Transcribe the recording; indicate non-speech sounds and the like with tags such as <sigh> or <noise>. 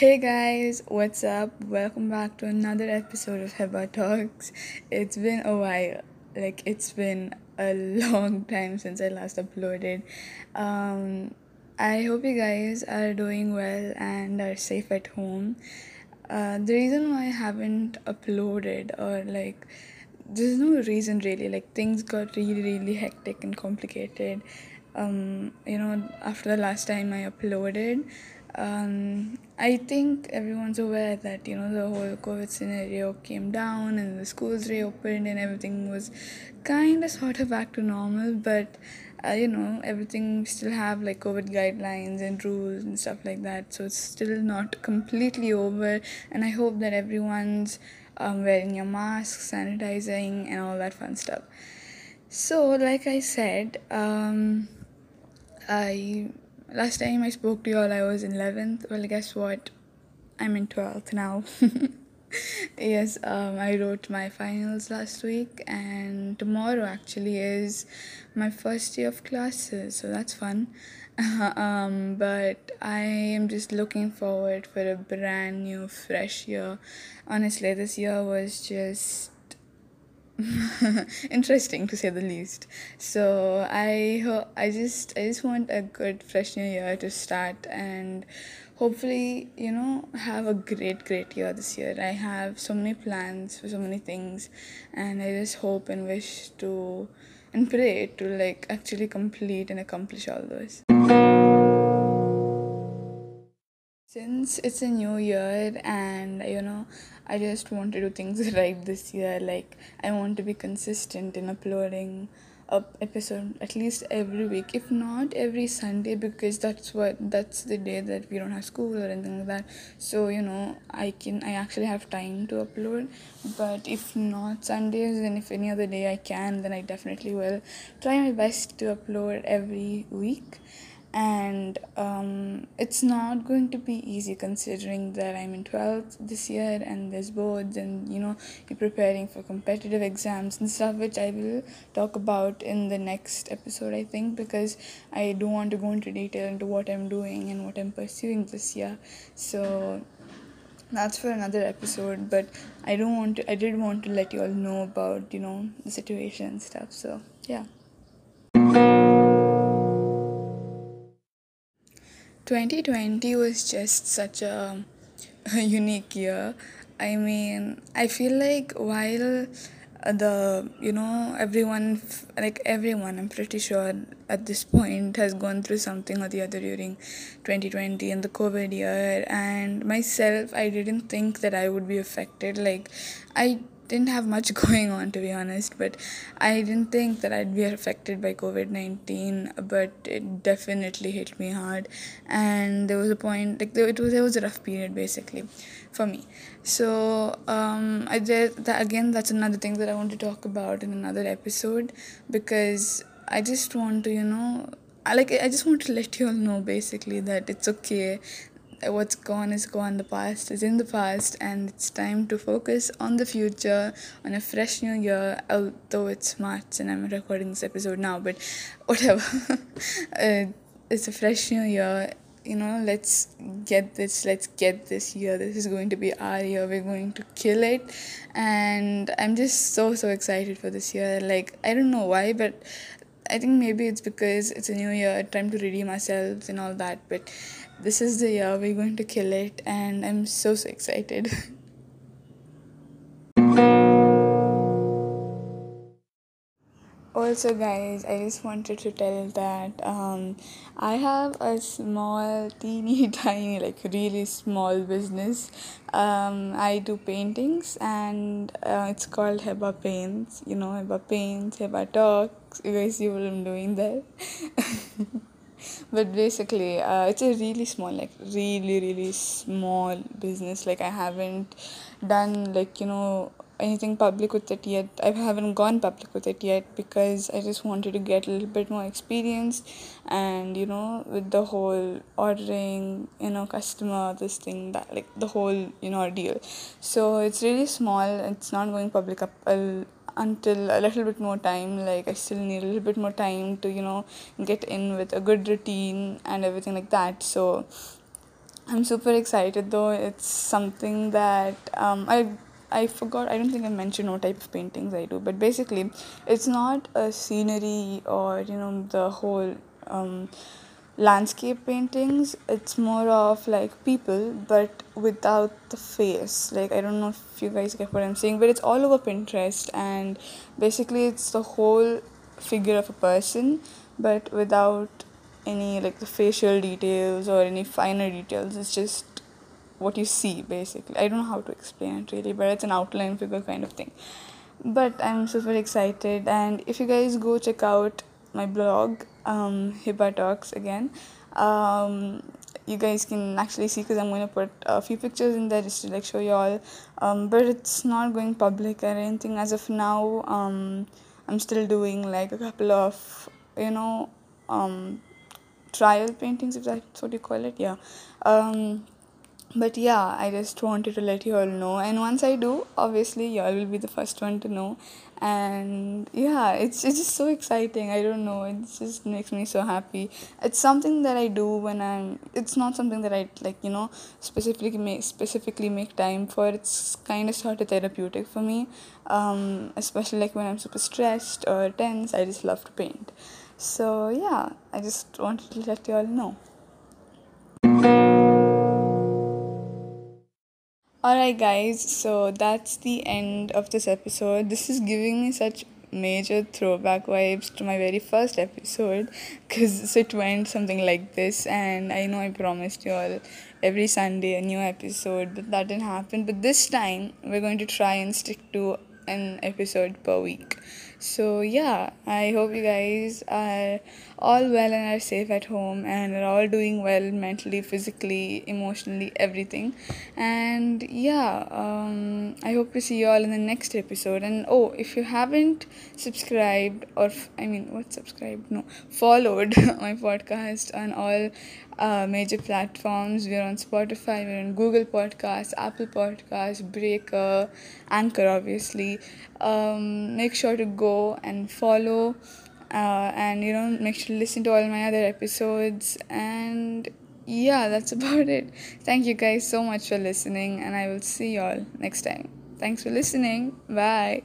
Hey guys, what's up? Welcome back to another episode of Heba Talks. It's been a while, like, it's been a long <laughs> time since I last uploaded. Um, I hope you guys are doing well and are safe at home. Uh, the reason why I haven't uploaded, or like, there's no reason really, like, things got really, really hectic and complicated. Um, you know, after the last time I uploaded um, I think everyone's aware that you know the whole COVID scenario came down and the schools reopened and everything was kind of sort of back to normal, but uh, you know everything still have like COVID guidelines and rules and stuff like that, so it's still not completely over. And I hope that everyone's um, wearing your masks, sanitizing, and all that fun stuff. So, like I said, um, I last time I spoke to y'all, I was in 11th. Well, guess what? I'm in 12th now. <laughs> yes, um, I wrote my finals last week, and tomorrow actually is my first day of classes, so that's fun. <laughs> um, but I am just looking forward for a brand new, fresh year. Honestly, this year was just <laughs> interesting to say the least. So I ho- I just I just want a good fresh new year to start and hopefully you know have a great great year this year. I have so many plans for so many things, and I just hope and wish to and pray to like actually complete and accomplish all those. Since it's a new year and you know, I just want to do things <laughs> right this year. Like, I want to be consistent in uploading a episode at least every week, if not every Sunday, because that's what that's the day that we don't have school or anything like that. So you know, I can I actually have time to upload. But if not Sundays, and if any other day I can, then I definitely will try my best to upload every week and um, it's not going to be easy considering that I'm in 12th this year and there's boards and you know you're preparing for competitive exams and stuff which I will talk about in the next episode I think because I don't want to go into detail into what I'm doing and what I'm pursuing this year. So that's for another episode but I don't want to I did want to let you all know about you know the situation and stuff so yeah 2020 was just such a, a <laughs> unique year. I mean, I feel like while uh, the you know everyone like everyone i'm pretty sure at this point has gone through something or the other during 2020 and the covid year and myself i didn't think that i would be affected like i didn't have much <laughs> going on to be honest but i didn't think that i'd be affected by covid-19 but it definitely hit me hard. And there was a point like it was there was a rough period basically for me. So um i did that again that's another thing that i want to talk about in another episode because i just want to you know I like I just want to let you all know basically that it's okay what's gone is gone the past is in the past and it's time to focus on the future on a fresh new year although it's march and i'm recording this episode now but <laughs> whatever. <laughs> Uh, it's a fresh new year you know let's get this let's get this year. This is going to be our year. We're going to kill it. And i'm just so so excited for this year. Like i don't know why but i think maybe it's because it's a new year time to redeem ourselves and all that but this is the year we're going to kill it, and I'm so, so excited. <laughs> also guys i just wanted to tell that um, i have a small <laughs> teeny tiny like really small business. Um, i do paintings and uh, it's called heba paints you know heba paints heba talks. You guys see what i'm doing there <laughs> but basically uh, it's a really small like really really small business. Like i haven't done like you know anything public with it yet. I haven't gone public with it yet because i just wanted to get a little bit more experience and you know with the whole ordering you know customer this thing that like the whole you know ordeal so it's really small. It's not going public up I'll, until a little bit more time. Like i still need a little bit more time to you know get in with a good routine and everything like that. So I'm super excited though. It's something that um, I I forgot. I don't think I mentioned what type of paintings I do, but basically, it's not a scenery or you know the whole um, landscape paintings. It's more of like people, but without the face. Like I don't know if you guys get what I'm saying, but it's all over Pinterest, and basically, it's the whole figure of a person, but without any like the facial details or any finer details. It's just what you see basically. I don't know how to explain it really, but it's an outline figure kind of thing. But I'm super excited, and if you guys go check out my blog, um, Talks again, um, you guys can actually see because I'm going to put a few pictures in there just to like show you all. Um, but it's not going public or anything as of now. Um, I'm still doing like a couple of you know um trial paintings if that's what you call it yeah um but yeah i just wanted to let you all know. And once i do obviously y'all will be the first one to know. And yeah it's, it's just so exciting. I don't know. It just makes me so happy. It's something that i do when i'm it's not something that i like you know specifically make specifically make time for. It's kind of sort of therapeutic for me. Um, especially like when i'm super stressed or tense i just love to paint. So, yeah, I just wanted to let you all know. Alright, guys, so that's the end of this episode. This is giving me such major throwback vibes to my very first episode because it went something like this. And I know I promised you all every Sunday a new episode, but that didn't happen. But this time, we're going to try and stick to an episode per week. So, yeah, I hope you guys are all well and are safe at home and are all doing well mentally, physically, emotionally, everything. And yeah, um, I hope to see you all in the next episode. And oh, if you haven't subscribed, or f- I mean, what subscribed? No, followed <laughs> my podcast on all uh, major platforms. We're on Spotify, we're on Google Podcasts, Apple Podcasts, Breaker, Anchor, obviously. Um, make sure to go and follow, uh, and you know, make sure to listen to all my other episodes. And yeah, that's <laughs> about it. Thank you guys so much for listening, and I will see y'all next time. Thanks for listening. Bye.